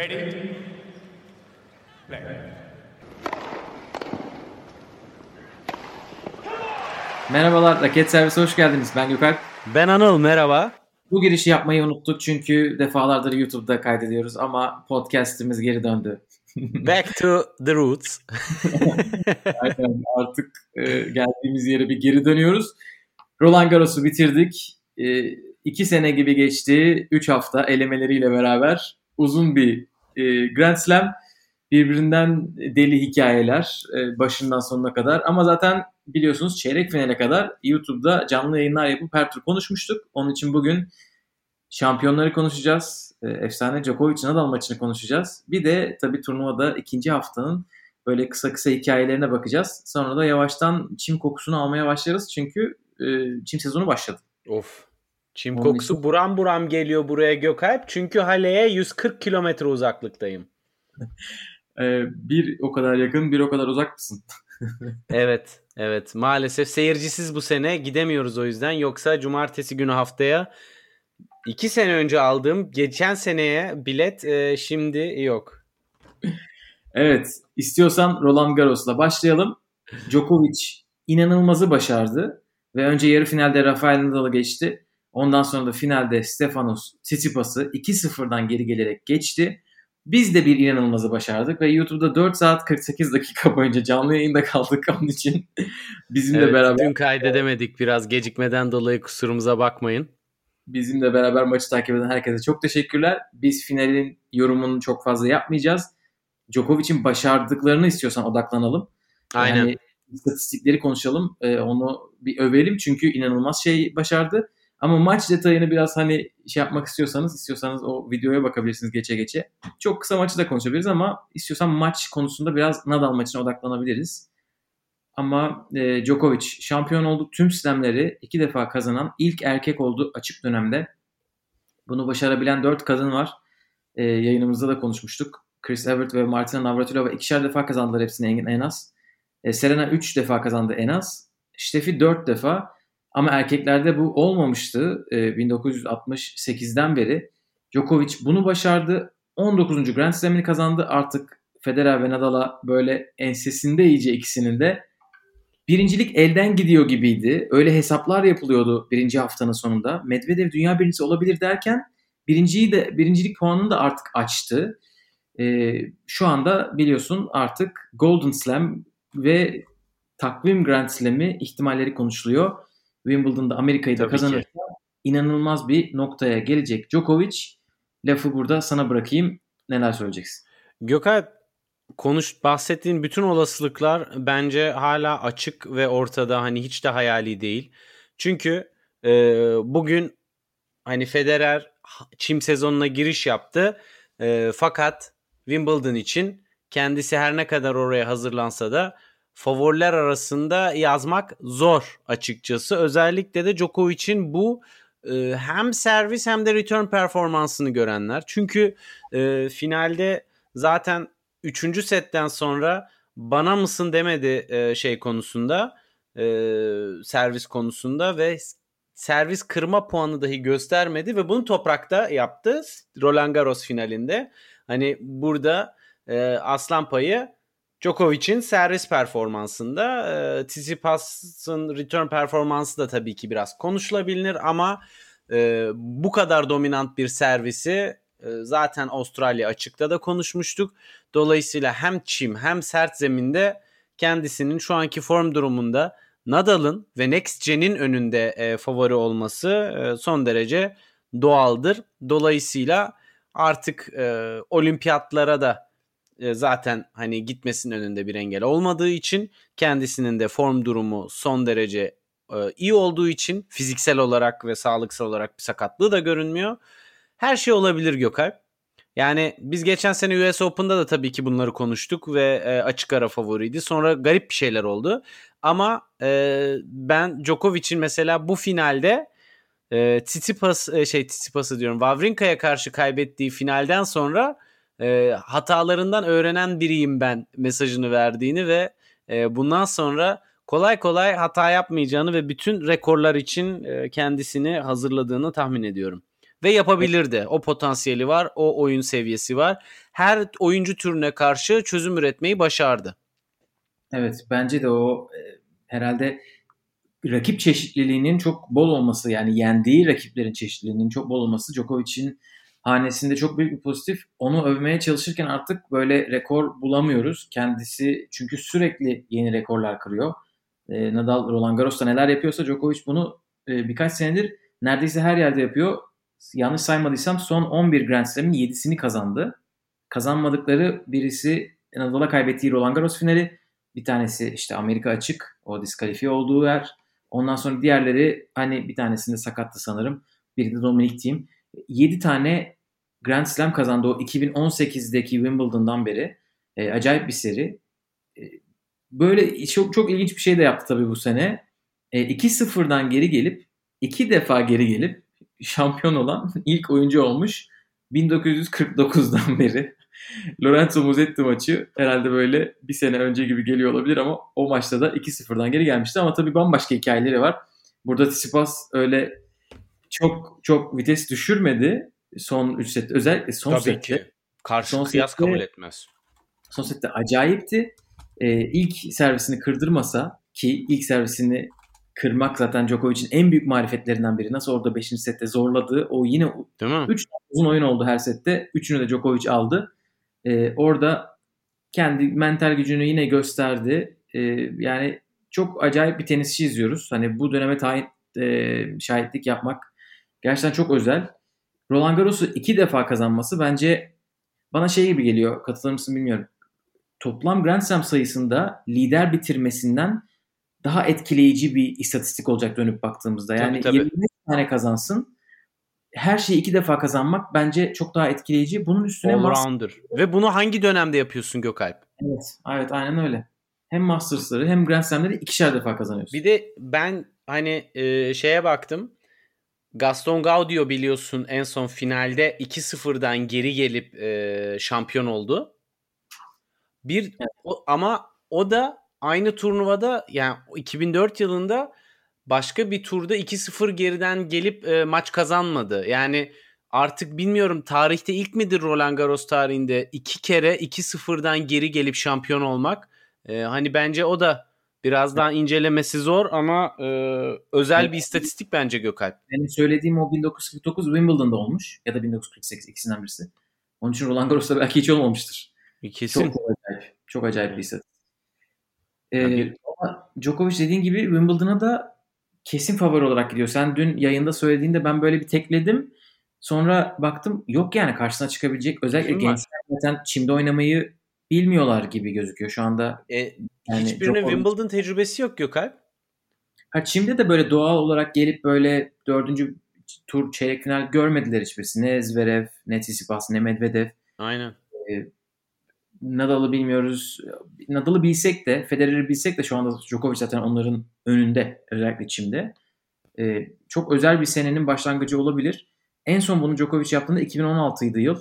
Ready? Play. Merhabalar, Raket Servisi hoş geldiniz. Ben Gökalp. Ben Anıl merhaba. Bu girişi yapmayı unuttuk çünkü defalardır YouTube'da kaydediyoruz ama podcast'imiz geri döndü. Back to the roots. Aynen, artık e, geldiğimiz yere bir geri dönüyoruz. Roland Garros'u bitirdik. E, iki sene gibi geçti. Üç hafta elemeleriyle beraber uzun bir e, Grand Slam. Birbirinden deli hikayeler e, başından sonuna kadar. Ama zaten biliyorsunuz çeyrek finale kadar YouTube'da canlı yayınlar yapıp her tur konuşmuştuk. Onun için bugün şampiyonları konuşacağız. E, efsane Djokovic'in Nadal maçını konuşacağız. Bir de tabii turnuvada ikinci haftanın böyle kısa kısa hikayelerine bakacağız. Sonra da yavaştan çim kokusunu almaya başlarız. Çünkü çim sezonu başladı. Of. Çim Onun kokusu için- buram buram geliyor buraya Gökalp. Çünkü Hale'ye 140 kilometre uzaklıktayım. E, bir o kadar yakın, bir o kadar uzak mısın? Evet, evet. Maalesef seyircisiz bu sene gidemiyoruz o yüzden. Yoksa cumartesi günü haftaya iki sene önce aldığım geçen seneye bilet e, şimdi yok. Evet, istiyorsan Roland Garros'la başlayalım. Djokovic inanılmazı başardı ve önce yarı finalde Rafael Nadal'ı geçti. Ondan sonra da finalde Stefanos Tsitsipas'ı 2-0'dan geri gelerek geçti. Biz de bir inanılmazı başardık ve YouTube'da 4 saat 48 dakika boyunca canlı yayında kaldık onun için bizimle Evet, beraber Dün kaydedemedik biraz gecikmeden dolayı kusurumuza bakmayın. bizimle beraber maçı takip eden herkese çok teşekkürler. Biz finalin yorumunu çok fazla yapmayacağız. Djokovic'in başardıklarını istiyorsan odaklanalım. Aynen. Yani istatistikleri konuşalım. Ee, onu bir övelim çünkü inanılmaz şey başardı. Ama maç detayını biraz hani şey yapmak istiyorsanız, istiyorsanız o videoya bakabilirsiniz geçe geçe. Çok kısa maçı da konuşabiliriz ama istiyorsan maç konusunda biraz Nadal maçına odaklanabiliriz. Ama e, Djokovic şampiyon oldu. Tüm slamleri iki defa kazanan ilk erkek oldu açık dönemde. Bunu başarabilen dört kadın var. E, yayınımızda da konuşmuştuk. Chris Evert ve Martina Navratilova ikişer defa kazandılar hepsini en, en az. E, Serena 3 defa kazandı en az. Steffi 4 defa. Ama erkeklerde bu olmamıştı e, 1968'den beri. Djokovic bunu başardı. 19. Grand Slam'ini kazandı. Artık Federer ve Nadal'a böyle ensesinde iyice ikisinin de. Birincilik elden gidiyor gibiydi. Öyle hesaplar yapılıyordu birinci haftanın sonunda. Medvedev dünya birincisi olabilir derken birinciyi de birincilik puanını da artık açtı. E, şu anda biliyorsun artık Golden Slam ve takvim Grand Slam'i ihtimalleri konuşuluyor. Wimbledon'da Amerika'yı da Tabii ki. kazanırsa inanılmaz bir noktaya gelecek Djokovic. Lafı burada sana bırakayım. Neler söyleyeceksin? Gökay konuş bahsettiğin bütün olasılıklar bence hala açık ve ortada hani hiç de hayali değil. Çünkü e, bugün hani Federer çim sezonuna giriş yaptı. E, fakat Wimbledon için kendisi her ne kadar oraya hazırlansa da favoriler arasında yazmak zor açıkçası. Özellikle de Djokovic'in bu e, hem servis hem de return performansını görenler. Çünkü e, finalde zaten 3. setten sonra bana mısın demedi e, şey konusunda e, servis konusunda ve servis kırma puanı dahi göstermedi ve bunu toprakta yaptı Roland Garros finalinde. Hani burada e, aslan payı Djokovic'in servis performansında. E, Tsitsipas'ın return performansı da tabii ki biraz konuşulabilir ama e, bu kadar dominant bir servisi e, zaten Avustralya açıkta da konuşmuştuk. Dolayısıyla hem çim hem sert zeminde kendisinin şu anki form durumunda Nadal'ın ve Next Gen'in önünde e, favori olması e, son derece doğaldır. Dolayısıyla artık e, olimpiyatlara da e, zaten hani gitmesinin önünde bir engel olmadığı için kendisinin de form durumu son derece e, iyi olduğu için fiziksel olarak ve sağlıksal olarak bir sakatlığı da görünmüyor. Her şey olabilir Gökalp. Yani biz geçen sene US Open'da da tabii ki bunları konuştuk ve e, açık ara favoriydi. Sonra garip bir şeyler oldu. Ama ben Djokovic'in mesela bu finalde e, şey Tsitsipas'ı diyorum Wawrinka'ya karşı kaybettiği finalden sonra e, hatalarından öğrenen biriyim ben mesajını verdiğini ve e, bundan sonra kolay kolay hata yapmayacağını ve bütün rekorlar için e, kendisini hazırladığını tahmin ediyorum. ve yapabilir de. O potansiyeli var, o oyun seviyesi var. Her oyuncu türüne karşı çözüm üretmeyi başardı. Evet bence de o e, herhalde rakip çeşitliliğinin çok bol olması yani yendiği rakiplerin çeşitliliğinin çok bol olması Djokovic'in hanesinde çok büyük bir pozitif. Onu övmeye çalışırken artık böyle rekor bulamıyoruz. Kendisi çünkü sürekli yeni rekorlar kırıyor. E, Nadal, Roland Garros'ta neler yapıyorsa Djokovic bunu e, birkaç senedir neredeyse her yerde yapıyor. Yanlış saymadıysam son 11 Grand Slam'in 7'sini kazandı. Kazanmadıkları birisi Nadal'a kaybettiği Roland Garros finali. Bir tanesi işte Amerika açık. O diskalifiye olduğu yer. Ondan sonra diğerleri hani bir tanesinde sakattı sanırım. Biri de Dominic Thiem. 7 tane Grand Slam kazandı o 2018'deki Wimbledon'dan beri. E, acayip bir seri. E, böyle çok çok ilginç bir şey de yaptı tabii bu sene. E, 2-0'dan geri gelip iki defa geri gelip şampiyon olan ilk oyuncu olmuş 1949'dan beri. Lorenzo Musetti maçı herhalde böyle bir sene önce gibi geliyor olabilir ama o maçta da 2-0'dan geri gelmişti ama tabii bambaşka hikayeleri var. Burada Tsitsipas öyle çok çok vites düşürmedi son 3 sette. Özellikle son Tabii sette. ki. Karşı Son kıyas sette- kabul etmez. Son sette acayipti. Ee, ilk servisini kırdırmasa ki ilk servisini kırmak zaten Djokovic'in en büyük marifetlerinden biri. Nasıl orada 5. sette zorladığı o yine Değil mi? 3 uzun oyun oldu her sette. Üçünü de Djokovic aldı. Ee, orada kendi mental gücünü yine gösterdi. Ee, yani çok acayip bir tenisçi izliyoruz. Hani bu döneme tayin, e, şahitlik yapmak gerçekten çok özel. Roland Garros'u iki defa kazanması bence bana şey gibi geliyor. Katılır mısın bilmiyorum. Toplam Grand Slam sayısında lider bitirmesinden daha etkileyici bir istatistik olacak dönüp baktığımızda. Yani Tabii, tabii. 25 tane kazansın. Her şeyi iki defa kazanmak bence çok daha etkileyici. Bunun üstüne Allrounder. Ve bunu hangi dönemde yapıyorsun Gökalp? evet, evet aynen öyle. Hem Masters'ları hem Grand Slam'leri ikişer defa kazanıyorsun. Bir de ben hani e, şeye baktım. Gaston Gaudio biliyorsun en son finalde 2-0'dan geri gelip e, şampiyon oldu. Bir o- ama o da aynı turnuvada yani 2004 yılında başka bir turda 2-0 geriden gelip e, maç kazanmadı. Yani artık bilmiyorum tarihte ilk midir Roland Garros tarihinde iki kere 2-0'dan geri gelip şampiyon olmak. E, hani bence o da biraz daha incelemesi zor ama e, özel bir istatistik bence Gökalp. Benim söylediğim o 1949 Wimbledon'da olmuş ya da 1948 ikisinden birisi. Onun için Roland Garros'ta belki hiç olmamıştır. Kesin. Çok, çok acayip. Çok acayip bir istatistik. Ee, ama Djokovic dediğin gibi Wimbledon'a da kesin favori olarak gidiyor. Sen dün yayında söylediğinde ben böyle bir tekledim. Sonra baktım yok yani karşısına çıkabilecek özellikle gençler zaten çimde oynamayı bilmiyorlar gibi gözüküyor şu anda. E, Yani hiçbirinin Wimbledon tecrübesi yok Gökalp. Ha çimde de böyle doğal olarak gelip böyle dördüncü tur çeyrek final görmediler hiçbirisi. Ne Zverev, ne Tsitsipas, ne Medvedev. Aynen. Nadal'ı bilmiyoruz. Nadal'ı bilsek de, Federer'i bilsek de şu anda Djokovic zaten onların önünde özellikle çimde. Ee, çok özel bir senenin başlangıcı olabilir. En son bunu Djokovic yaptığında 2016'ydı yıl.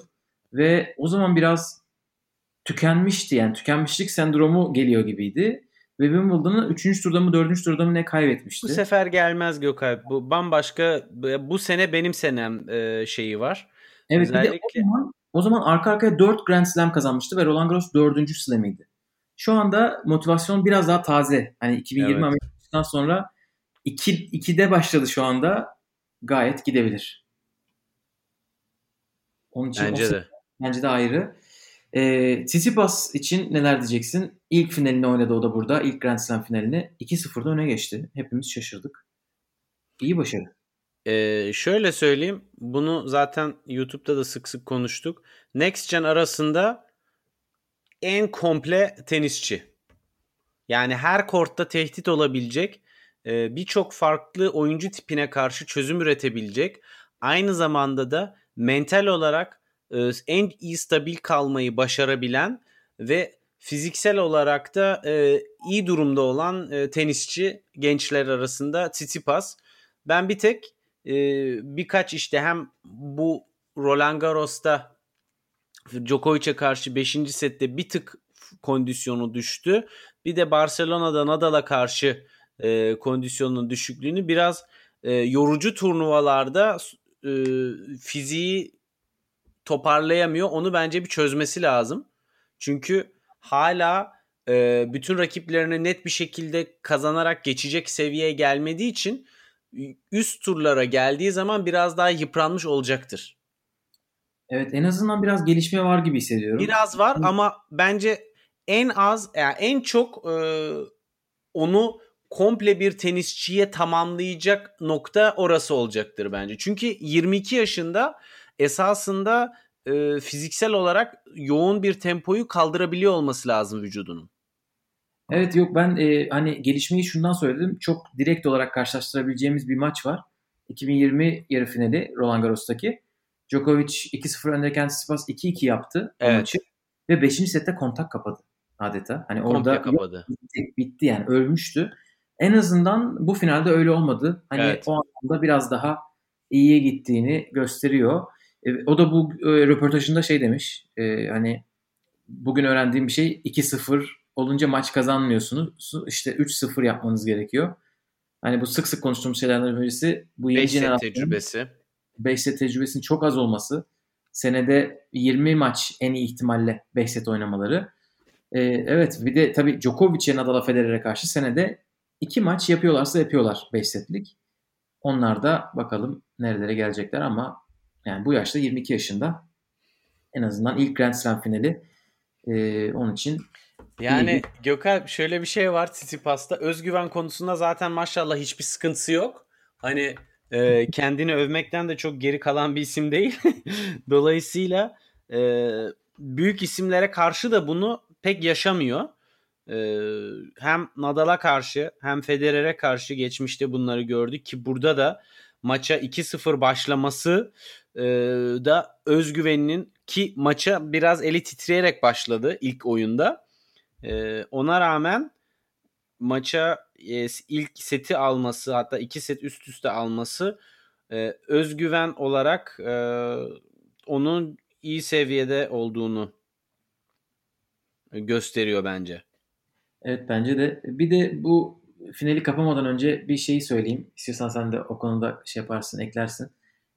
Ve o zaman biraz tükenmişti yani tükenmişlik sendromu geliyor gibiydi. Ve Wimbledon'ı 3. turda mı 4. turda mı ne kaybetmişti. Bu sefer gelmez Gökalp. Bu bambaşka bu sene benim senem e, şeyi var. Evet bir de o Özellikle- zaman, o zaman arka arkaya 4 Grand Slam kazanmıştı ve Roland Garros 4. Slam'iydi. Şu anda motivasyon biraz daha taze. Hani 2020 Evet. Amerika'dan sonra 2 2'de başladı şu anda. Gayet gidebilir. Onun için Bence de. bence de ayrı. Ee, Tsitsipas için neler diyeceksin? İlk finalini oynadı o da burada. İlk Grand Slam finalini. 2-0'da öne geçti. Hepimiz şaşırdık. İyi başarı. Ee, şöyle söyleyeyim. Bunu zaten YouTube'da da sık sık konuştuk. Next Gen arasında en komple tenisçi. Yani her kortta tehdit olabilecek e, birçok farklı oyuncu tipine karşı çözüm üretebilecek. Aynı zamanda da mental olarak e, en iyi stabil kalmayı başarabilen ve fiziksel olarak da e, iyi durumda olan e, tenisçi gençler arasında Tsitsipas. Ben bir tek e, birkaç işte hem bu Roland Garros'ta Djokovic'e karşı 5. sette bir tık kondisyonu düştü. Bir de Barcelona'da Nadal'a karşı e, kondisyonun düşüklüğünü biraz e, yorucu turnuvalarda e, fiziği toparlayamıyor. Onu bence bir çözmesi lazım. Çünkü hala e, bütün rakiplerini net bir şekilde kazanarak geçecek seviyeye gelmediği için üst turlara geldiği zaman biraz daha yıpranmış olacaktır. Evet en azından biraz gelişme var gibi hissediyorum. Biraz var ama bence en az yani en çok e, onu komple bir tenisçiye tamamlayacak nokta orası olacaktır bence. Çünkü 22 yaşında esasında e, fiziksel olarak yoğun bir tempoyu kaldırabiliyor olması lazım vücudunun. Evet yok ben e, hani gelişmeyi şundan söyledim. Çok direkt olarak karşılaştırabileceğimiz bir maç var. 2020 yarı finali Roland Garros'taki. Djokovic 2-0 öndeyken Tsitsipas 2-2 yaptı evet. maçı ve 5. sette kontak kapadı adeta. Hani Komple orada kapadı. bitti, bitti yani ölmüştü. En azından bu finalde öyle olmadı. Hani Evet. o anlamda biraz daha iyiye gittiğini gösteriyor. E, o da bu e, röportajında şey demiş. e, hani bugün öğrendiğim bir şey 2-0 olunca maç kazanmıyorsunuz. İşte 3-0 yapmanız gerekiyor. Hani bu sık sık konuştuğumuz şeylerden birisi bu yeni 5 set jenerasyonun tecrübesi. 5 set tecrübesinin çok az olması. Senede 20 maç en iyi ihtimalle 5 set oynamaları. Ee, evet bir de tabii Djokovic'e Nadal'a Federer'e karşı senede 2 maç yapıyorlarsa yapıyorlar 5 setlik. Onlar da bakalım nerelere gelecekler ama yani bu yaşta 22 yaşında en azından ilk Grand Slam finali ee, onun için Yani İyi. Gökalp şöyle bir şey var Tsitsipas'ta. Özgüven konusunda zaten maşallah hiçbir sıkıntısı yok. Hani e, kendini övmekten de çok geri kalan bir isim değil. Dolayısıyla e, büyük isimlere karşı da bunu pek yaşamıyor. E, hem Nadal'a karşı hem Federer'e karşı geçmişte bunları gördük ki burada da maça 2-0 başlaması e, da özgüveninin ki maça biraz eli titreyerek başladı ilk oyunda. Ee, ona rağmen maça e, ilk seti alması hatta iki set üst üste alması e, özgüven olarak e, onun iyi seviyede olduğunu gösteriyor bence. Evet bence de. Bir de bu finali kapamadan önce bir şeyi söyleyeyim. İstiyorsan sen de o konuda şey yaparsın, eklersin.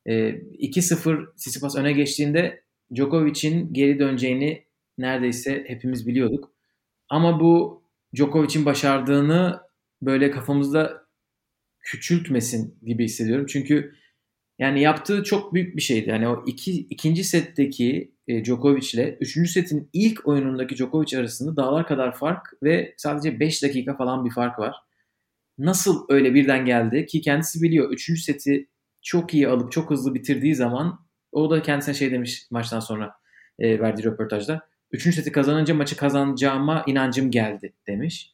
Ee, 2-0 Tsitsipas öne geçtiğinde Djokovic'in geri döneceğini neredeyse hepimiz biliyorduk. Ama bu Djokovic'in başardığını böyle kafamızda küçültmesin gibi hissediyorum. Çünkü yani yaptığı çok büyük bir şeydi. Yani o iki, ikinci setteki e, Djokovic ile üçüncü setin ilk oyunundaki Djokovic arasında dağlar kadar fark ve sadece 5 dakika falan bir fark var. Nasıl öyle birden geldi ki kendisi biliyor. Üçüncü seti çok iyi alıp çok hızlı bitirdiği zaman o da kendisine şey demiş maçtan sonra e, verdiği röportajda. Üçüncü seti kazanınca maçı kazanacağıma inancım geldi demiş.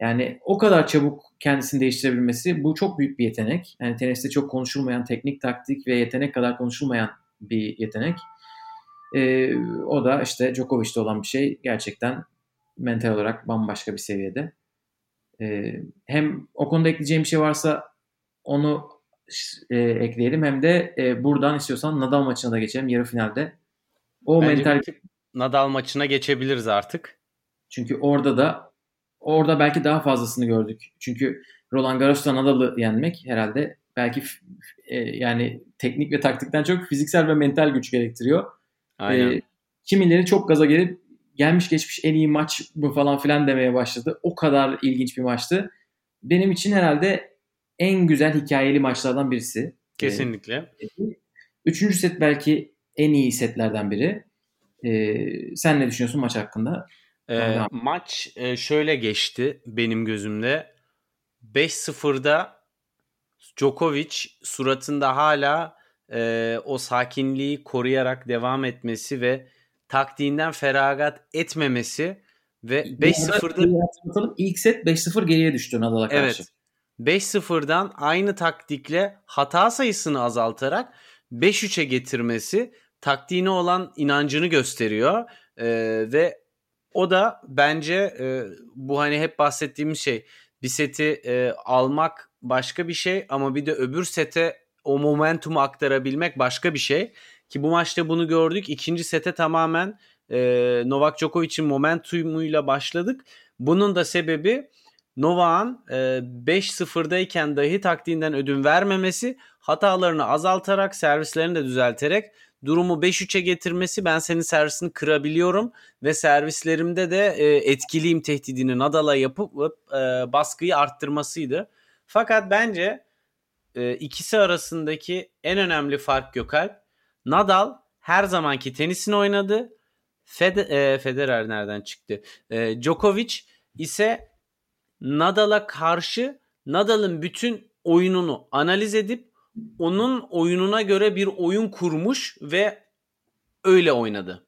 Yani o kadar çabuk kendisini değiştirebilmesi bu çok büyük bir yetenek. Yani teniste çok konuşulmayan teknik, taktik ve yetenek kadar konuşulmayan bir yetenek. Ee, o da işte Djokovic'te olan bir şey gerçekten mental olarak bambaşka bir seviyede. Ee, hem o konuda ekleyeceğim bir şey varsa onu e, ekleyelim hem de e, buradan istiyorsan Nadal maçına da geçelim yarı finalde. O Bence mental Nadal maçına geçebiliriz artık. çünkü orada da orada belki daha fazlasını gördük. Çünkü Roland Garros'ta Nadal'ı yenmek herhalde belki e, yani teknik ve taktikten çok fiziksel ve mental güç gerektiriyor. Aynen. Ee, kimileri çok gaza gelip gelmiş geçmiş en iyi maç bu falan filan demeye başladı. O kadar ilginç bir maçtı. Benim için herhalde en güzel hikayeli maçlardan birisi. Kesinlikle. Ee, üçüncü set belki en iyi setlerden biri. Ee, sen ne düşünüyorsun maç hakkında? Ee, maç e, şöyle geçti benim gözümde. 5-0'da Djokovic suratında hala e, o sakinliği koruyarak devam etmesi ve taktiğinden feragat etmemesi ve 5-0'da Bir hatırlatalım. İlk set 5-0 geriye düştü Nadal'a karşı. Evet. 5-0'dan aynı taktikle hata sayısını azaltarak 5-3'e getirmesi taktiğine olan inancını gösteriyor. Ee, ve o da bence e, bu hani hep bahsettiğimiz şey bir seti e, almak başka bir şey ama bir de öbür sete o momentumu aktarabilmek başka bir şey. Ki bu maçta bunu gördük. İkinci sete tamamen e, Novak Djokovic'in momentumuyla başladık. Bunun da sebebi Novak'ın e, 5-0'dayken dahi taktiğinden ödün vermemesi, hatalarını azaltarak, servislerini de düzelterek durumu 5-3'e getirmesi ben senin servisini kırabiliyorum ve servislerimde de e, etkiliyim tehdidini Nadal'a yapıp e, baskıyı arttırmasıydı. Fakat bence e, ikisi arasındaki en önemli fark Gökalp. Nadal her zamanki tenisini oynadı. Fed e, Federer nereden çıktı? E, Djokovic ise Nadal'a karşı Nadal'ın bütün oyununu analiz edip onun oyununa göre bir oyun kurmuş ve öyle oynadı.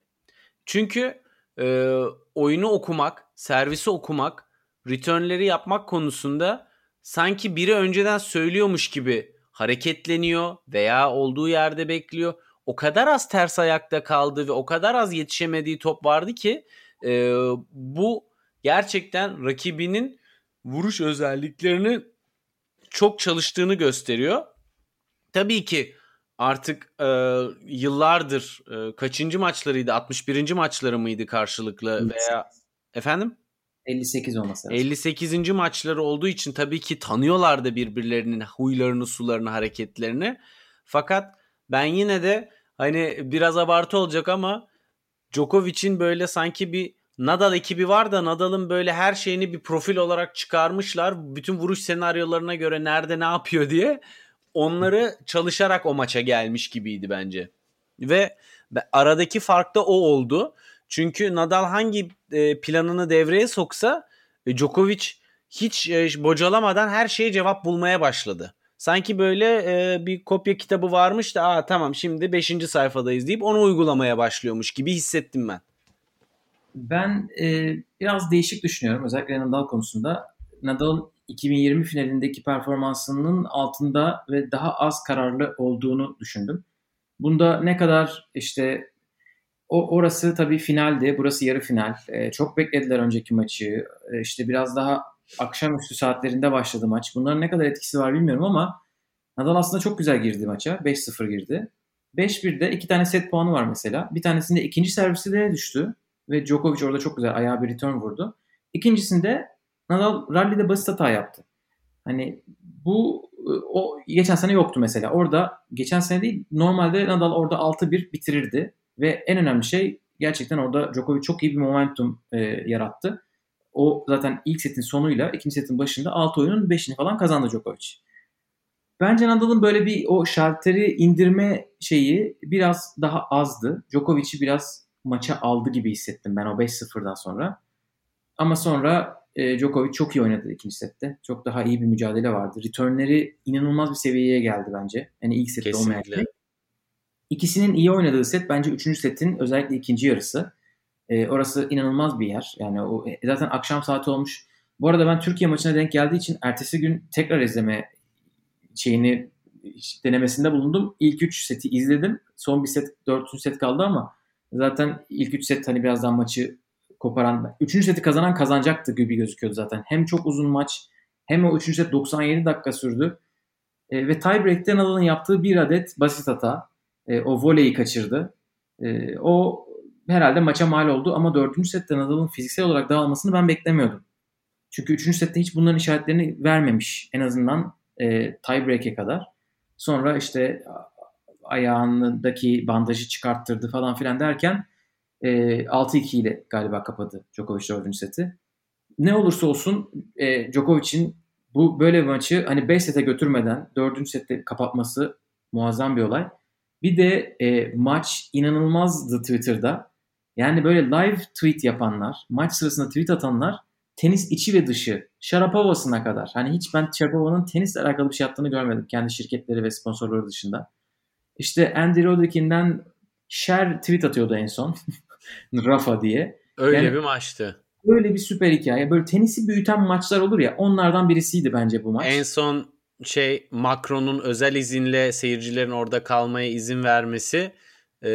Çünkü e, oyunu okumak, servisi okumak, returnleri yapmak konusunda sanki biri önceden söylüyormuş gibi hareketleniyor veya olduğu yerde bekliyor. O kadar az ters ayakta kaldı ve o kadar az yetişemediği top vardı ki e, bu gerçekten rakibinin vuruş özelliklerini çok çalıştığını gösteriyor. Tabii ki artık e, yıllardır e, kaçıncı maçlarıydı? 61. maçları mıydı karşılıklı veya efendim? 58 olması lazım. 58. maçları olduğu için tabii ki tanıyorlar da birbirlerinin huylarını, sularını, hareketlerini. Fakat ben yine de hani biraz abartı olacak ama Djokovic'in böyle sanki bir Nadal ekibi var da Nadal'ın böyle her şeyini bir profil olarak çıkarmışlar. Bütün vuruş senaryolarına göre nerede ne yapıyor diye onları çalışarak o maça gelmiş gibiydi bence. Ve aradaki fark da o oldu. Çünkü Nadal hangi e, planını devreye soksa e, Djokovic hiç e, bocalamadan her şeye cevap bulmaya başladı. Sanki böyle bir kopya kitabı varmış da Aa, tamam şimdi 5. sayfadayız deyip onu uygulamaya başlıyormuş gibi hissettim ben. Ben e, biraz değişik düşünüyorum özellikle Nadal konusunda. Nadal'ın 2020 finalindeki performansının altında ve daha az kararlı olduğunu düşündüm. Bunda ne kadar işte o orası tabii finaldi, burası yarı final. E, çok beklediler önceki maçı. E, işte biraz daha akşamüstü saatlerinde başladı maç. Bunların ne kadar etkisi var bilmiyorum ama Nadal aslında çok güzel girdi maça. 5-0 girdi. 5-1'de iki tane set puanı var mesela. Bir tanesinde ikinci servisi de düştü. Ve Djokovic orada çok güzel ayağa bir return vurdu. İkincisinde Nadal rally'de basit hata yaptı. Hani bu o geçen sene yoktu mesela. Orada geçen sene değil normalde Nadal orada 6-1 bitirirdi. Ve en önemli şey gerçekten orada Djokovic çok iyi bir momentum e, yarattı. O zaten ilk setin sonuyla ikinci setin başında 6 oyunun 5'ini falan kazandı Djokovic. Bence Nadal'ın böyle bir o şalteri indirme şeyi biraz daha azdı. Djokovic'i biraz maça aldı gibi hissettim ben o 5-0'dan sonra. Ama sonra e, Djokovic çok iyi oynadı ikinci sette. Çok daha iyi bir mücadele vardı. Returnleri inanılmaz bir seviyeye geldi bence. Yani ilk sette olmayan şey. İkisinin iyi oynadığı set bence üçüncü setin özellikle ikinci yarısı. E, orası inanılmaz bir yer. Yani o e, zaten akşam saati olmuş. Bu arada ben Türkiye maçına denk geldiği için ertesi gün tekrar izleme şeyini denemesinde bulundum. İlk üç seti izledim. Son bir set, dördüncü set kaldı ama zaten ilk üç set hani birazdan maçı koparan, üçüncü seti kazanan kazanacaktı gibi gözüküyordu zaten. Hem çok uzun maç hem o üçüncü set 97 dakika sürdü. E, ve tiebreak'te Nadal'ın yaptığı bir adet basit hata. E, o voleyi kaçırdı. E, o herhalde maça mal oldu ama dördüncü sette Nadal'ın fiziksel olarak dağılmasını ben beklemiyordum. Çünkü üçüncü sette hiç bunların işaretlerini vermemiş en azından e, tiebreak'e kadar. Sonra işte ayağındaki bandajı çıkarttırdı falan filan derken e, 6-2 ile galiba kapadı Djokovic 4. seti. Ne olursa olsun e, Djokovic'in bu böyle bir maçı hani 5 sete götürmeden 4. sette kapatması muazzam bir olay. Bir de e, maç inanılmazdı Twitter'da. Yani böyle live tweet yapanlar, maç sırasında tweet atanlar tenis içi ve dışı, Sharapova'sına kadar. Hani hiç ben Sharapova'nın tenisle alakalı bir şey yaptığını görmedim kendi şirketleri ve sponsorları dışında. İşte Andy Roddick'inden Şer tweet atıyordu en son. Rafa diye. Öyle yani, bir maçtı. Böyle bir süper hikaye. Böyle tenisi büyüten maçlar olur ya onlardan birisiydi bence bu maç. En son şey Macron'un özel izinle seyircilerin orada kalmaya izin vermesi e,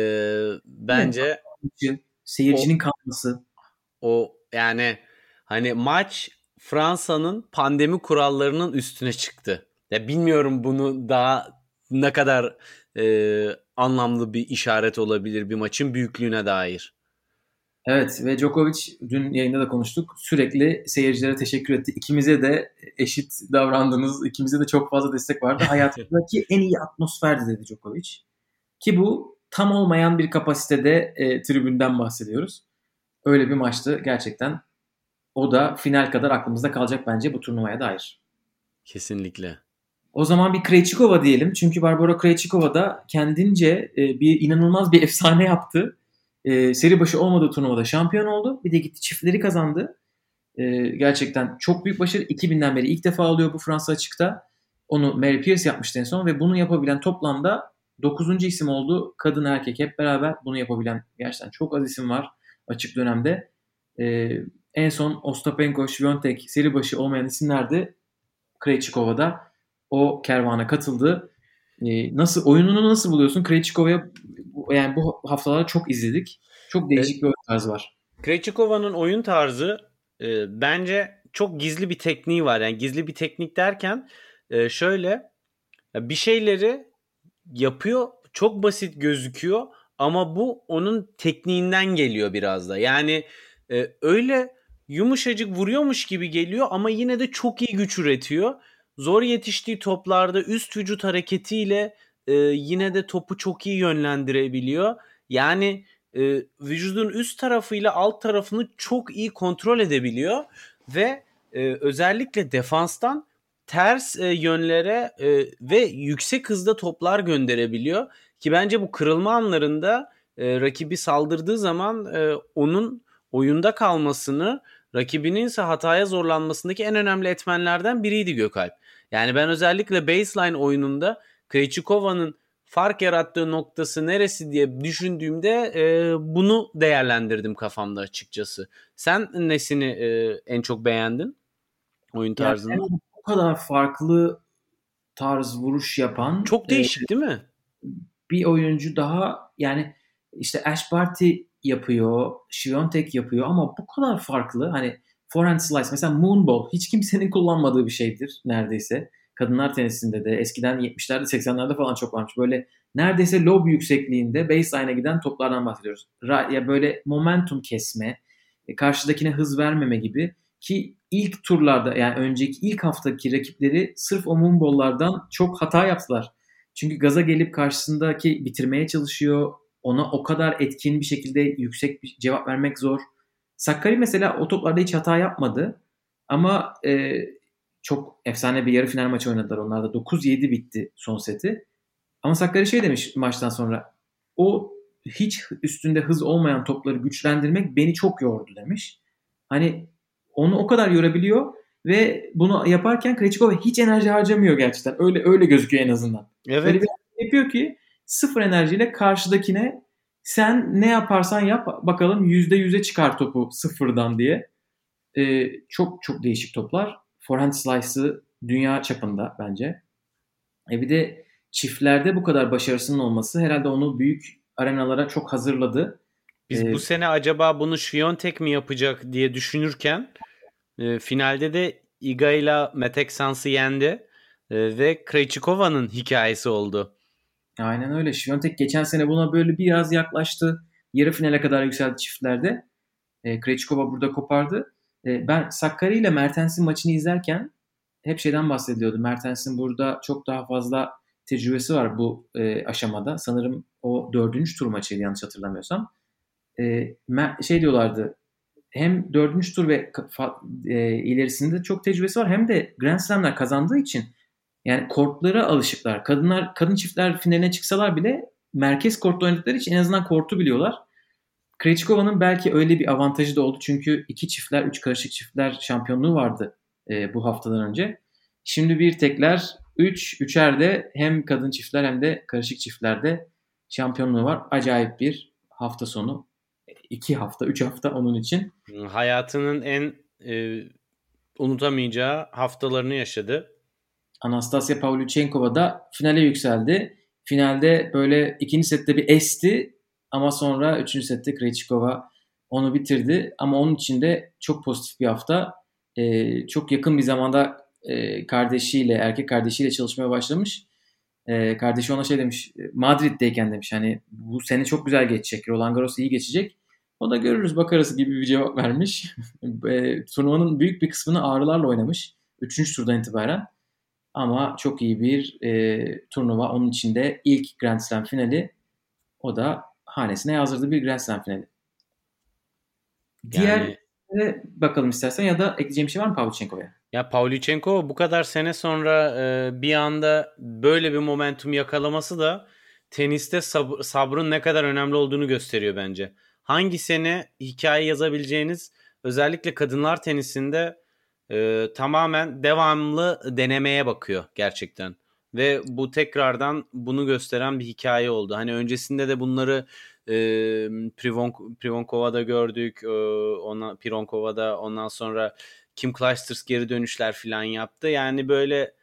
bence seyircinin o, kalması. O yani hani maç Fransa'nın pandemi kurallarının üstüne çıktı. Ya bilmiyorum bunu daha ne kadar e, anlamlı bir işaret olabilir bir maçın büyüklüğüne dair. Evet ve Djokovic dün yayında da konuştuk. Sürekli seyircilere teşekkür etti. İkimize de eşit davrandınız. İkimize de çok fazla destek vardı. Hayatındaki en iyi atmosferdi dedi Djokovic. Ki bu tam olmayan bir kapasitede e, tribünden bahsediyoruz. Öyle bir maçtı gerçekten. O da final kadar aklımızda kalacak bence bu turnuvaya dair. Kesinlikle. O zaman bir Krejcikova diyelim. Çünkü Barbara Krejcikova da kendince e, bir inanılmaz bir efsane yaptı. E, seri başı olmadığı turnuvada şampiyon oldu. Bir de gitti çiftleri kazandı. E, gerçekten çok büyük başarı. 2000'den beri ilk defa oluyor bu Fransa açıkta. Onu Mary Pierce yapmıştı en son ve bunu yapabilen toplamda 9. isim oldu. Kadın erkek hep beraber bunu yapabilen gerçekten çok az isim var açık dönemde. E, en son Ostapenko, Swiatek seri başı olmayan isimlerdi. Krejcikova'da o kervana katıldı. E, nasıl oyununu nasıl buluyorsun? Krejcikova'ya yani bu haftalarda çok izledik. Çok değişik bir oyun tarzı var. Krejcikova'nın oyun tarzı e, bence çok gizli bir tekniği var. Yani gizli bir teknik derken e, şöyle bir şeyleri yapıyor çok basit gözüküyor ama bu onun tekniğinden geliyor biraz da. Yani e, öyle yumuşacık vuruyormuş gibi geliyor ama yine de çok iyi güç üretiyor. Zor yetiştiği toplarda üst vücut hareketiyle e, yine de topu çok iyi yönlendirebiliyor. Yani e, vücudun üst tarafıyla alt tarafını çok iyi kontrol edebiliyor ve e, özellikle defanstan ters e, yönlere e, ve yüksek hızda toplar gönderebiliyor ki bence bu kırılma anlarında e, rakibi saldırdığı zaman e, onun oyunda kalmasını rakibinin ise hataya zorlanmasındaki en önemli etmenlerden biriydi Gökalp. Yani ben özellikle baseline oyununda Krejcikova'nın fark yarattığı noktası neresi diye düşündüğümde e, bunu değerlendirdim kafamda açıkçası. Sen nesini e, en çok beğendin oyun tarzında? Yani bu kadar farklı tarz vuruş yapan çok değişik e, değil mi? Bir oyuncu daha yani işte Ash Barty yapıyor, Shiontek yapıyor ama bu kadar farklı hani forehand slice mesela moonball hiç kimsenin kullanmadığı bir şeydir neredeyse. Kadınlar tenisinde de eskiden 70'lerde 80'lerde falan çok varmış. Böyle neredeyse lob yüksekliğinde baseline'e giden toplardan bahsediyoruz. Ya böyle momentum kesme, e, karşıdakine hız vermeme gibi ki ilk turlarda yani önceki ilk haftaki rakipleri sırf o moonball'lardan çok hata yaptılar. Çünkü gaza gelip karşısındaki bitirmeye çalışıyor. Ona o kadar etkin bir şekilde yüksek bir cevap vermek zor. Sakkari mesela o toplarda hiç hata yapmadı. Ama e, çok efsane bir yarı final maçı oynadılar. Onlar da 9-7 bitti son seti. Ama Sakkari şey demiş maçtan sonra. O hiç üstünde hız olmayan topları güçlendirmek beni çok yordu demiş. Hani onu o kadar yorabiliyor ve bunu yaparken Krejcikova hiç enerji harcamıyor gerçekten. Öyle öyle gözüküyor en azından. Evet. Öyle bir yapıyor ki sıfır enerjiyle karşıdakine sen ne yaparsan yap bakalım yüzde yüze çıkar topu sıfırdan diye. Ee, çok çok değişik toplar. Forehand slice'ı dünya çapında bence. E bir de çiftlerde bu kadar başarısının olması herhalde onu büyük arenalara çok hazırladı. Biz ee, bu sene acaba bunu Şviyontek mi yapacak diye düşünürken e, finalde de Iga ile Meteksans'ı yendi e, ve Krejcikova'nın hikayesi oldu. Aynen öyle. Şviyontek geçen sene buna böyle biraz yaklaştı. Yarı finale kadar yükseldi çiftlerde. E, Krejcikova burada kopardı. E, ben Sakkari ile Mertens'in maçını izlerken hep şeyden bahsediyordu. Mertens'in burada çok daha fazla tecrübesi var bu e, aşamada. Sanırım o dördüncü tur maçıydı yanlış hatırlamıyorsam. E, şey diyorlardı hem dördüncü tur ve e, ilerisinde çok tecrübesi var hem de Grand Slam'ler kazandığı için yani kortlara alışıklar. Kadınlar kadın çiftler finaline çıksalar bile merkez kortta oynadıkları için en azından kortu biliyorlar. Krejcikova'nın belki öyle bir avantajı da oldu. Çünkü iki çiftler, üç karışık çiftler şampiyonluğu vardı e, bu haftadan önce. Şimdi bir tekler, üç, üçerde hem kadın çiftler hem de karışık çiftlerde şampiyonluğu var. Acayip bir hafta sonu. iki hafta, üç hafta onun için. Hayatının en e, unutamayacağı haftalarını yaşadı. Anastasia Pavlyuchenkova da finale yükseldi. Finalde böyle ikinci sette bir esti ama sonra üçüncü sette Krejcikova onu bitirdi. Ama onun için de çok pozitif bir hafta. Ee, çok yakın bir zamanda e, kardeşiyle, erkek kardeşiyle çalışmaya başlamış. E, kardeşi ona şey demiş, Madrid'deyken demiş hani bu sene çok güzel geçecek, Roland Garros iyi geçecek. O da görürüz bakarız gibi bir cevap vermiş. e, turnuvanın büyük bir kısmını ağrılarla oynamış. Üçüncü turdan itibaren. Ama çok iyi bir e, turnuva. Onun içinde ilk Grand Slam finali o da hanesine yazdırdığı bir Grand Slam finali. Diğer yani... bakalım istersen ya da ekleyeceğim bir şey var mı Pavlyuchenko'ya? Ya Pavlyuchenko bu kadar sene sonra e, bir anda böyle bir momentum yakalaması da teniste sab- sabrın ne kadar önemli olduğunu gösteriyor bence. Hangi sene hikaye yazabileceğiniz özellikle kadınlar tenisinde e, tamamen devamlı denemeye bakıyor gerçekten. Ve bu tekrardan bunu gösteren bir hikaye oldu. Hani öncesinde de bunları e, Privon, Privonkova'da gördük. E, ona, Pironkova'da ondan sonra Kim Clijsters geri dönüşler falan yaptı. Yani böyle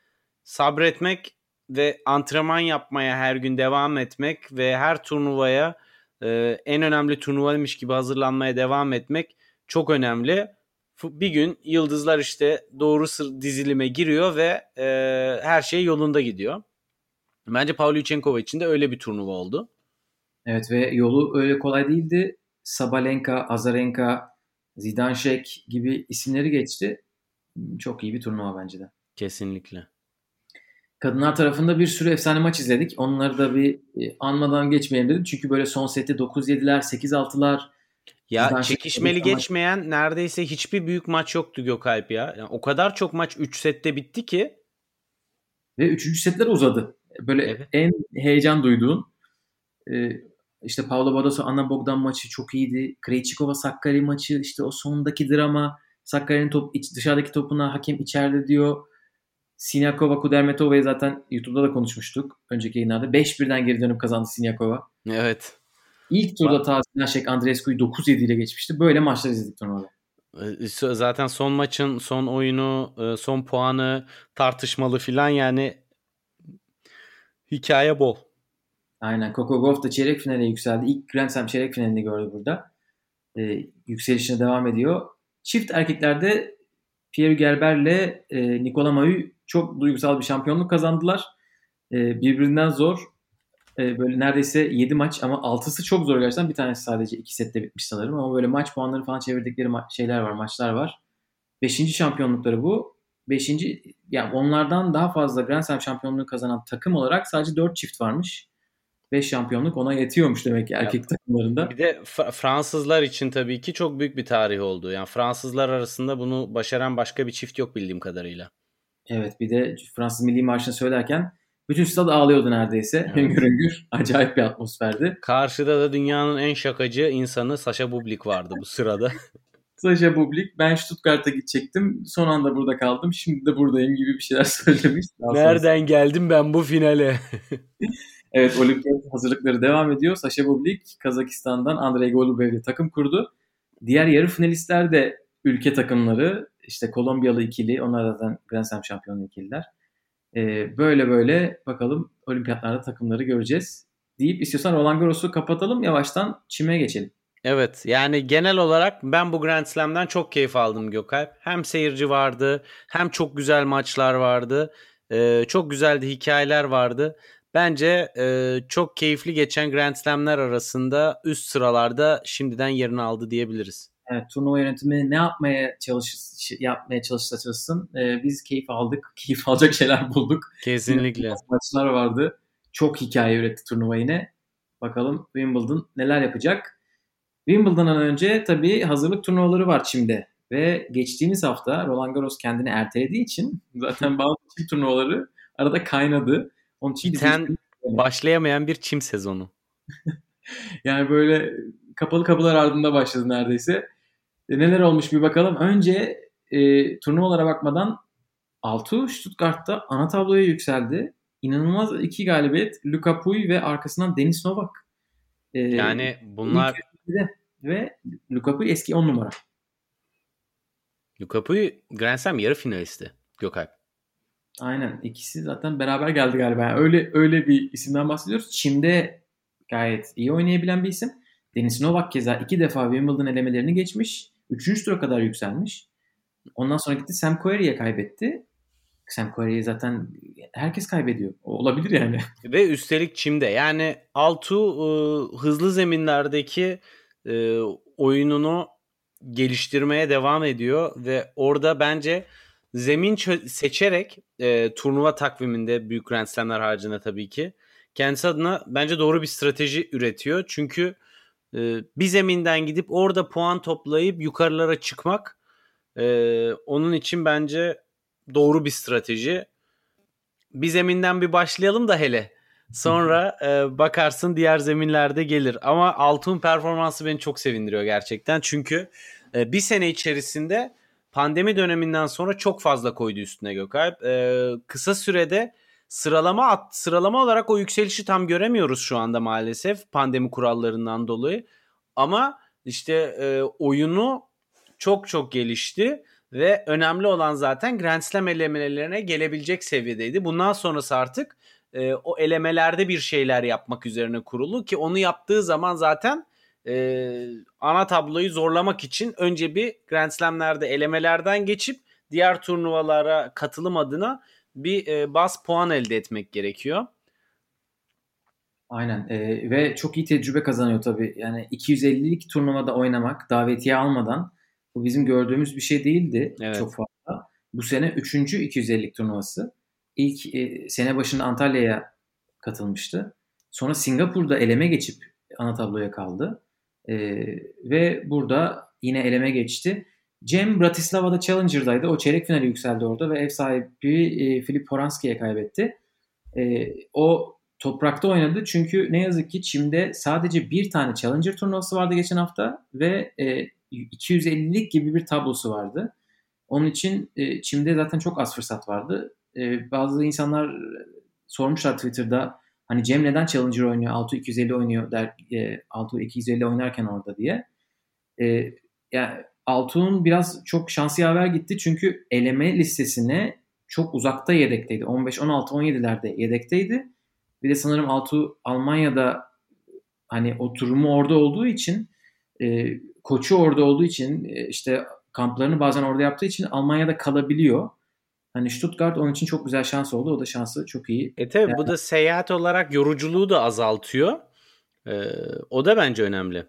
sabretmek ve antrenman yapmaya her gün devam etmek ve her turnuvaya e, en önemli turnuvaymış gibi hazırlanmaya devam etmek çok önemli. Bir gün yıldızlar işte doğru dizilime giriyor ve e, her şey yolunda gidiyor. Bence Pavlyuchenkova için de öyle bir turnuva oldu. Evet ve yolu öyle kolay değildi. Sabalenka, Azarenka, Zidanşek gibi isimleri geçti. Çok iyi bir turnuva bence de. Kesinlikle. Kadınlar tarafında bir sürü efsane maç izledik. Onları da bir e, anmadan geçmeyelim dedim. Çünkü böyle son seti 9-7'ler, 8-6'lar. Ya Bizden çekişmeli geçmeyen maç. neredeyse hiçbir büyük maç yoktu Gökalp ya. Yani o kadar çok maç 3 sette bitti ki. Ve 3. setler uzadı. Böyle evet. en heyecan duyduğun e, işte Paolo Badosa Anna Bogdan maçı çok iyiydi. Krejcikova Sakkari maçı işte o sondaki drama Sakkari'nin top, dışarıdaki topuna hakem içeride diyor. Siniakova Kudermetova'yı zaten YouTube'da da konuşmuştuk önceki yayınlarda. 5-1'den geri dönüp kazandı Siniakova. Evet. İlk turda ta Sinashek Andreescu'yu 9-7 ile geçmişti. Böyle maçlar izledik turnuvada. Ee, zaten son maçın son oyunu, e, son puanı tartışmalı filan yani hikaye bol. Aynen. Coco Gauff da çeyrek finale yükseldi. İlk Grand Slam çeyrek finalini gördü burada. Ee, yükselişine devam ediyor. Çift erkeklerde Pierre Gerber'le e, Nicolas Mahut çok duygusal bir şampiyonluk kazandılar. E, birbirinden zor. E, böyle neredeyse 7 maç ama 6'sı çok zor gerçekten. Bir tanesi sadece 2 sette bitmiş sanırım ama böyle maç puanları falan çevirdikleri ma- şeyler var, maçlar var. 5. şampiyonlukları bu. 5. yani onlardan daha fazla Grand Slam şampiyonluğu kazanan takım olarak sadece 4 çift varmış. 5 şampiyonluk ona yetiyormuş demek ki erkek ya, takımlarında. Bir de Fransızlar için tabii ki çok büyük bir tarih oldu. Yani Fransızlar arasında bunu başaran başka bir çift yok bildiğim kadarıyla. Evet bir de Fransız Milli Marşı'nı söylerken bütün stad ağlıyordu neredeyse. Evet. Hüngür hüngür. Acayip bir atmosferdi. Karşıda da dünyanın en şakacı insanı Sasha Bublik vardı bu sırada. Sasha Bublik ben Stuttgart'a gidecektim. Son anda burada kaldım. Şimdi de buradayım gibi bir şeyler söylemiş. Nereden geldim ben bu finale? evet olimpiyat hazırlıkları devam ediyor. Sasha Bublik Kazakistan'dan Andrei Golubev'le takım kurdu. Diğer yarı finalistler de ülke takımları işte Kolombiyalı ikili onlar zaten Grand Slam şampiyonu ikililer. Ee, böyle böyle bakalım olimpiyatlarda takımları göreceğiz. Deyip istiyorsan Roland Garros'u kapatalım yavaştan çime geçelim. Evet yani genel olarak ben bu Grand Slam'den çok keyif aldım Gökalp. Hem seyirci vardı hem çok güzel maçlar vardı. Ee, çok güzel de hikayeler vardı. Bence e, çok keyifli geçen Grand Slam'ler arasında üst sıralarda şimdiden yerini aldı diyebiliriz. Evet, turnuva yönetimi ne yapmaya çalış yapmaya çalışsa çalışsın. E, biz keyif aldık. Keyif alacak şeyler bulduk. Kesinlikle. Maçlar vardı. Çok hikaye üretti turnuva yine. Bakalım Wimbledon neler yapacak. Wimbledon'dan önce tabii hazırlık turnuvaları var Çim'de. Ve geçtiğimiz hafta Roland Garros kendini ertelediği için zaten bazı çim turnuvaları arada kaynadı. Onun için Biten, başlayamayan bir çim sezonu. yani böyle kapalı kapılar ardında başladı neredeyse. E, neler olmuş bir bakalım. Önce e, turnuvalara bakmadan Altu Stuttgart'ta ana tabloya yükseldi. İnanılmaz iki galibiyet. Luka Puy ve arkasından Denis Novak. E, yani bunlar ve Luka Puy eski 10 numara. Luka Puy Grand Slam yarı finalisti Gökalp. Aynen. ikisi zaten beraber geldi galiba. Yani öyle öyle bir isimden bahsediyoruz. Çim'de gayet iyi oynayabilen bir isim. Denis Novak keza iki defa Wimbledon elemelerini geçmiş. Üçüncü tura kadar yükselmiş. Ondan sonra gitti Sam Querrey'e kaybetti. Sam Querrey'i zaten herkes kaybediyor. O olabilir yani. Ve üstelik çimde. Yani Altu ıı, hızlı zeminlerdeki e, oyununu geliştirmeye devam ediyor ve orada bence zemin seçerek e, turnuva takviminde büyük Grand Slam'ler haricinde tabii ki kendisi adına bence doğru bir strateji üretiyor. Çünkü e, bir zeminden gidip orada puan toplayıp yukarılara çıkmak e, onun için bence doğru bir strateji. Bir zeminden bir başlayalım da hele. Sonra e, bakarsın diğer zeminlerde gelir. Ama Altun performansı beni çok sevindiriyor gerçekten. Çünkü e, bir sene içerisinde pandemi döneminden sonra çok fazla koydu üstüne Gökalp. E, kısa sürede sıralama at, sıralama olarak o yükselişi tam göremiyoruz şu anda maalesef pandemi kurallarından dolayı. Ama işte e, oyunu çok çok gelişti ve önemli olan zaten Grand Slam elemelerine gelebilecek seviyedeydi. Bundan sonrası artık e, o elemelerde bir şeyler yapmak üzerine kurulu ki onu yaptığı zaman zaten e, ana tabloyu zorlamak için önce bir Grand Slam'lerde elemelerden geçip diğer turnuvalara katılım adına bir e, bas puan elde etmek gerekiyor. Aynen ee, ve çok iyi tecrübe kazanıyor tabii. Yani 250'lik turnuvada oynamak davetiye almadan bu bizim gördüğümüz bir şey değildi evet. çok fazla. Bu sene 3. 250'lik turnuvası. İlk e, sene başında Antalya'ya katılmıştı. Sonra Singapur'da eleme geçip ana tabloya kaldı. E, ve burada yine eleme geçti. Cem Bratislava'da Challenger'daydı. O çeyrek finali yükseldi orada ve ev sahibi e, Filip Horanski'ye kaybetti. E, o toprakta oynadı çünkü ne yazık ki Çim'de sadece bir tane Challenger turnuvası vardı geçen hafta ve e, 250'lik gibi bir tablosu vardı. Onun için e, Çim'de zaten çok az fırsat vardı. E, bazı insanlar sormuşlar Twitter'da hani Cem neden Challenger oynuyor, Altu 250 oynuyor der, e, Altu 250 oynarken orada diye. E, yani Altuğ'un biraz çok şansı yaver gitti çünkü eleme listesine çok uzakta yedekteydi. 15, 16, 17'lerde yedekteydi. Bir de sanırım Altuğ Almanya'da hani oturumu orada olduğu için e, koçu orada olduğu için e, işte kamplarını bazen orada yaptığı için Almanya'da kalabiliyor. Hani Stuttgart onun için çok güzel şans oldu. O da şansı çok iyi. E tabi yani. bu da seyahat olarak yoruculuğu da azaltıyor. Ee, o da bence önemli.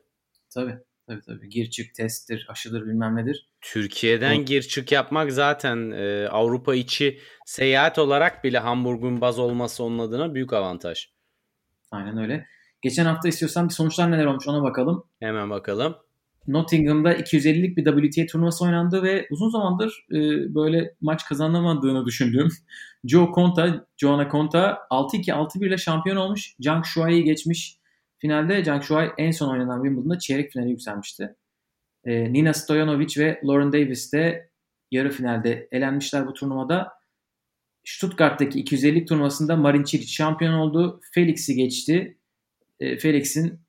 Tabii. Tabii tabii. Gir çık testtir, aşıdır bilmem nedir. Türkiye'den o... gir çık yapmak zaten e, Avrupa içi seyahat olarak bile Hamburg'un baz olması onun adına büyük avantaj. Aynen öyle. Geçen hafta istiyorsan bir sonuçlar neler olmuş ona bakalım. Hemen bakalım. Nottingham'da 250'lik bir WTA turnuvası oynandı ve uzun zamandır e, böyle maç kazanamadığını düşündüğüm Joe Conta, Joanna Conta 6-2 6-1 ile şampiyon olmuş. Zhang Shuai'yi geçmiş. Finalde Zhang Shuai en son oynanan Wimbledon'da çeyrek finale yükselmişti. E, Nina Stojanovic ve Lauren Davis de yarı finalde elenmişler bu turnuvada. Stuttgart'taki 250 turnuvasında Marin Cilic şampiyon oldu. Felix'i geçti. E, Felix'in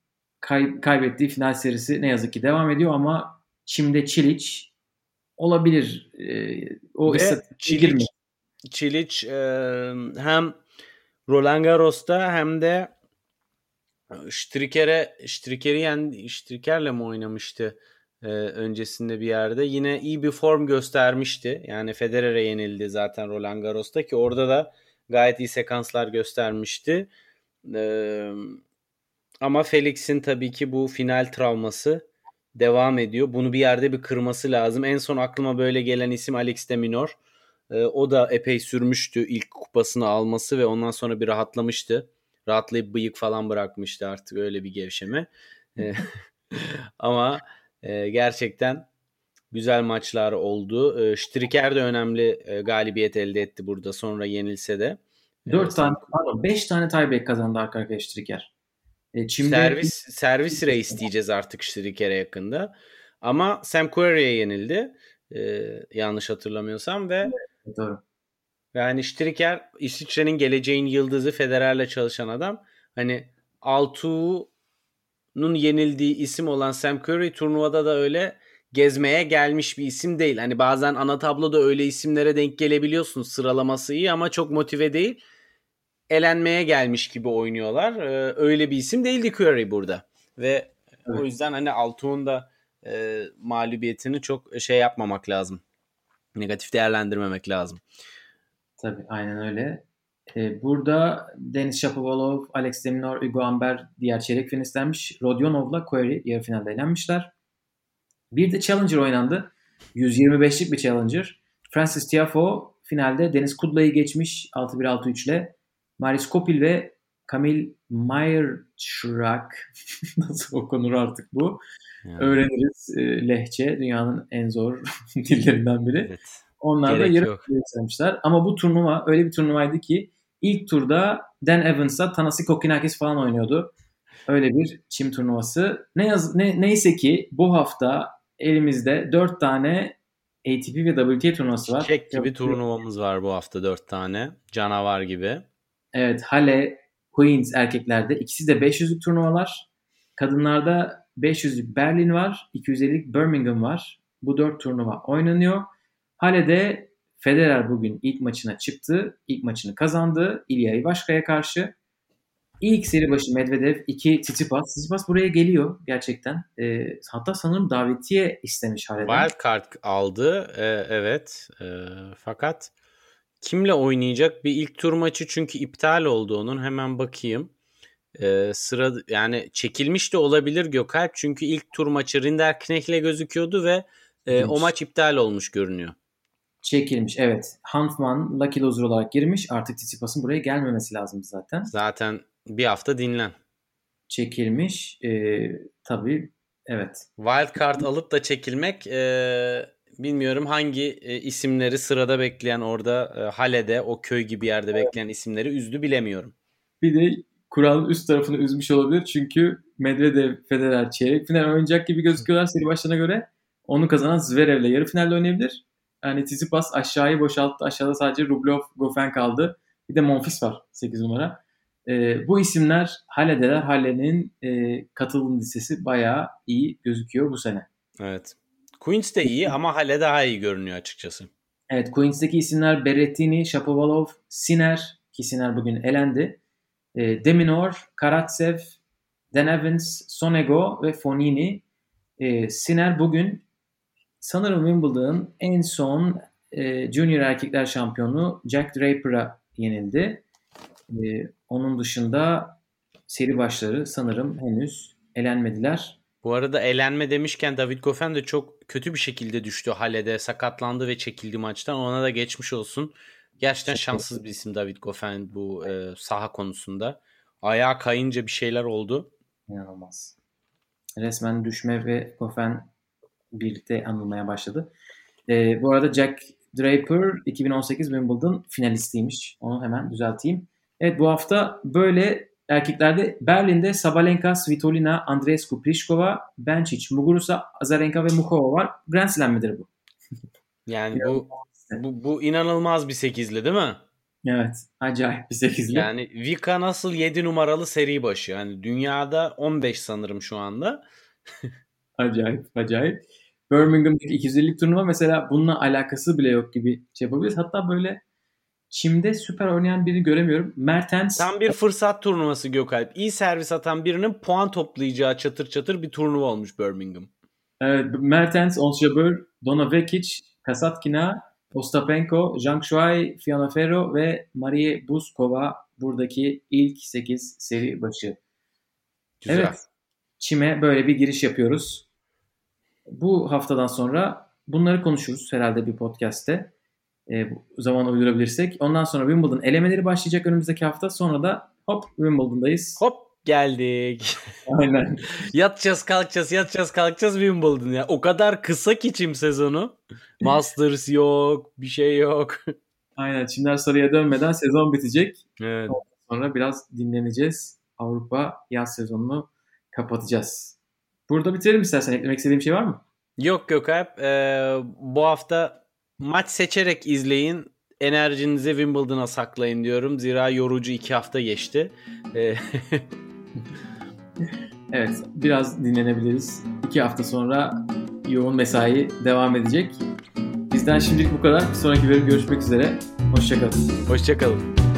kay, kaybettiği final serisi ne yazık ki devam ediyor ama Çim'de Çilic olabilir. E, o Çilic, Çilic e, hem Roland Garros'ta hem de Striker'e Striker'i yendi. Striker'le mi oynamıştı? Ee, öncesinde bir yerde. Yine iyi bir form göstermişti. Yani Federer'e yenildi zaten Roland Garros'ta ki orada da gayet iyi sekanslar göstermişti. Ee, ama Felix'in tabii ki bu final travması devam ediyor. Bunu bir yerde bir kırması lazım. En son aklıma böyle gelen isim Alex de Minor. Ee, o da epey sürmüştü ilk kupasını alması ve ondan sonra bir rahatlamıştı. Rahatlayıp bıyık falan bırakmıştı artık öyle bir gevşeme. Ama e, gerçekten güzel maçlar oldu. E, Striker de önemli e, galibiyet elde etti burada sonra yenilse de. 4 ee, tane pardon 5 tane tiebreak kazandı arka arkaya Striker. E, Çim'de... Servis servis race diyeceğiz artık Striker'e yakında. Ama Sam Querrey'e yenildi. E, yanlış hatırlamıyorsam ve evet, doğru. Yani Striker İsviçre'nin geleceğin yıldızı Federer'le çalışan adam. Hani Altuğ'un yenildiği isim olan Sam Curry turnuvada da öyle gezmeye gelmiş bir isim değil. Hani bazen ana tabloda öyle isimlere denk gelebiliyorsun. Sıralaması iyi ama çok motive değil. Elenmeye gelmiş gibi oynuyorlar. Ee, öyle bir isim değildi Curry burada. Ve evet. o yüzden hani Altuğ'un da e, mağlubiyetini çok şey yapmamak lazım. Negatif değerlendirmemek lazım. Tabii aynen öyle. E, burada Denis Shapovalov, Alex Deminor, Hugo Amber diğer çeyrek finalistlermiş. Rodionov'la Query yarı finalde elenmişler. Bir de Challenger oynandı. 125'lik bir Challenger. Francis Tiafoe finalde Deniz Kudla'yı geçmiş 6-1-6-3 ile. Maris Kopil ve Kamil Mayerschrak nasıl okunur artık bu? Yani. Öğreniriz. E, lehçe dünyanın en zor dillerinden biri. Evet. Onlar Gerek da yarı yükselmişler. Ama bu turnuva öyle bir turnuvaydı ki ilk turda Dan Evans'a Tanasi Kokinakis falan oynuyordu. Öyle bir çim turnuvası. Ne yaz ne, neyse ki bu hafta elimizde 4 tane ATP ve WTA turnuvası var. Çek gibi turnuvamız var bu hafta 4 tane. Canavar gibi. Evet Hale, Queens erkeklerde. ikisi de 500'lük turnuvalar. Kadınlarda 500'lük Berlin var. 250'lik Birmingham var. Bu 4 turnuva oynanıyor. Hale'de Federer bugün ilk maçına çıktı. İlk maçını kazandı. İlya Ivaşka'ya karşı. İlk seri başı Medvedev, iki Tsitsipas. Tsitsipas buraya geliyor gerçekten. E, hatta sanırım davetiye istemiş Hale'den. Wild card aldı. E, evet. E, fakat kimle oynayacak? Bir ilk tur maçı çünkü iptal oldu onun. Hemen bakayım. E, sıra yani çekilmiş de olabilir Gökalp. Çünkü ilk tur maçı Rinderknecht'le gözüküyordu ve e, o maç iptal olmuş görünüyor. Çekilmiş evet. Hanfman Lucky Loser olarak girmiş. Artık Tsitsipas'ın buraya gelmemesi lazım zaten. Zaten bir hafta dinlen. Çekilmiş. Ee, tabii evet. Wild card alıp da çekilmek e, bilmiyorum hangi e, isimleri sırada bekleyen orada e, Hale'de o köy gibi yerde bekleyen isimleri üzdü bilemiyorum. Bir de kuralın üst tarafını üzmüş olabilir. Çünkü Medvedev, Federer çeyrek final oynayacak gibi gözüküyorlar seri başlarına göre. Onu kazanan Zverev'le yarı finalde oynayabilir. Yani Tsitsipas aşağıyı boşalttı. Aşağıda sadece Rublev, Goffin kaldı. Bir de Monfils var 8 numara. E, bu isimler Hale'deler. Hale'nin e, katılım listesi bayağı iyi gözüküyor bu sene. Evet. Queens de iyi ama Hale daha iyi görünüyor açıkçası. Evet Queens'teki isimler Berrettini, Shapovalov, Siner ki Siner bugün elendi. E, Deminor, Karatsev, Dan Evans, Sonego ve Fonini. E, Siner bugün sanırım Wimbledon'ın en son e, junior erkekler şampiyonu Jack Draper'a yenildi. E, onun dışında seri başları sanırım henüz elenmediler. Bu arada elenme demişken David Goffin de çok kötü bir şekilde düştü Hale'de. Sakatlandı ve çekildi maçtan. Ona da geçmiş olsun. Gerçekten şanssız bir isim David Goffin bu e, saha konusunda. Ayağa kayınca bir şeyler oldu. İnanılmaz. Resmen düşme ve Goffin birlikte anılmaya başladı. E, bu arada Jack Draper 2018 Wimbledon finalistiymiş. Onu hemen düzelteyim. Evet bu hafta böyle erkeklerde Berlin'de Sabalenka, Svitolina, Andreescu, Pliskova, Bencic, Muguruza, Azarenka ve Mukova var. Grand Slam midir bu? Yani bu, bu, bu inanılmaz bir sekizli değil mi? Evet. Acayip bir sekizli. Yani Vika nasıl 7 numaralı seri başı. Yani dünyada 15 sanırım şu anda. acayip, acayip. Birmingham'daki 250'lik turnuva mesela bununla alakası bile yok gibi şey yapabiliriz. Hatta böyle Çim'de süper oynayan birini göremiyorum. Mertens... Tam bir fırsat turnuvası Gökalp. İyi servis atan birinin puan toplayacağı çatır çatır bir turnuva olmuş Birmingham. Evet, Mertens, Ons Jabeur, Dona Vekic, Kasatkina, Ostapenko, Zhang Shuai, Fiona Ferro ve Marie Buzkova buradaki ilk 8 seri başı. Güzel. Evet. Çim'e böyle bir giriş yapıyoruz. Bu haftadan sonra bunları konuşuruz herhalde bir podcast'te e, zaman uydurabilirsek. Ondan sonra Wimbledon elemeleri başlayacak önümüzdeki hafta. Sonra da hop Wimbledon'dayız. Hop geldik. Aynen. yatacağız kalkacağız yatacağız kalkacağız Wimbledon ya. O kadar kısa ki çim sezonu. Masters yok bir şey yok. Aynen çimler sarıya dönmeden sezon bitecek. Evet. Sonra biraz dinleneceğiz. Avrupa yaz sezonunu kapatacağız. Burada bitirelim istersen. Eklemek istediğim şey var mı? Yok yok hep. Ee, bu hafta maç seçerek izleyin. Enerjinizi Wimbledon'a saklayın diyorum. Zira yorucu iki hafta geçti. Ee, evet biraz dinlenebiliriz. İki hafta sonra yoğun mesai devam edecek. Bizden şimdilik bu kadar. Bir sonraki bölüm görüşmek üzere. Hoşçakalın. Hoşçakalın.